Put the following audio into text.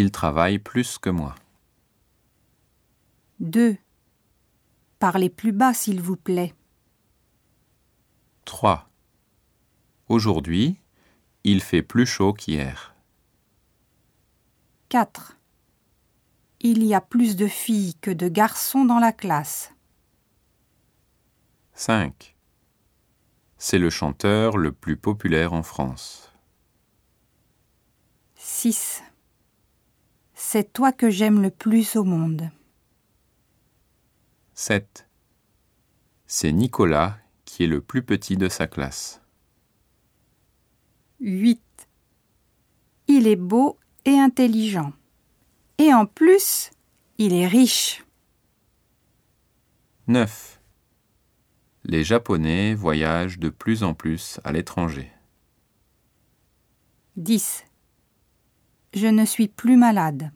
Il travaille plus que moi. 2. Parlez plus bas, s'il vous plaît. 3. Aujourd'hui, il fait plus chaud qu'hier. 4. Il y a plus de filles que de garçons dans la classe. 5. C'est le chanteur le plus populaire en France. 6. C'est toi que j'aime le plus au monde. 7. C'est Nicolas qui est le plus petit de sa classe. 8. Il est beau et intelligent. Et en plus, il est riche. 9. Les Japonais voyagent de plus en plus à l'étranger. 10. Je ne suis plus malade.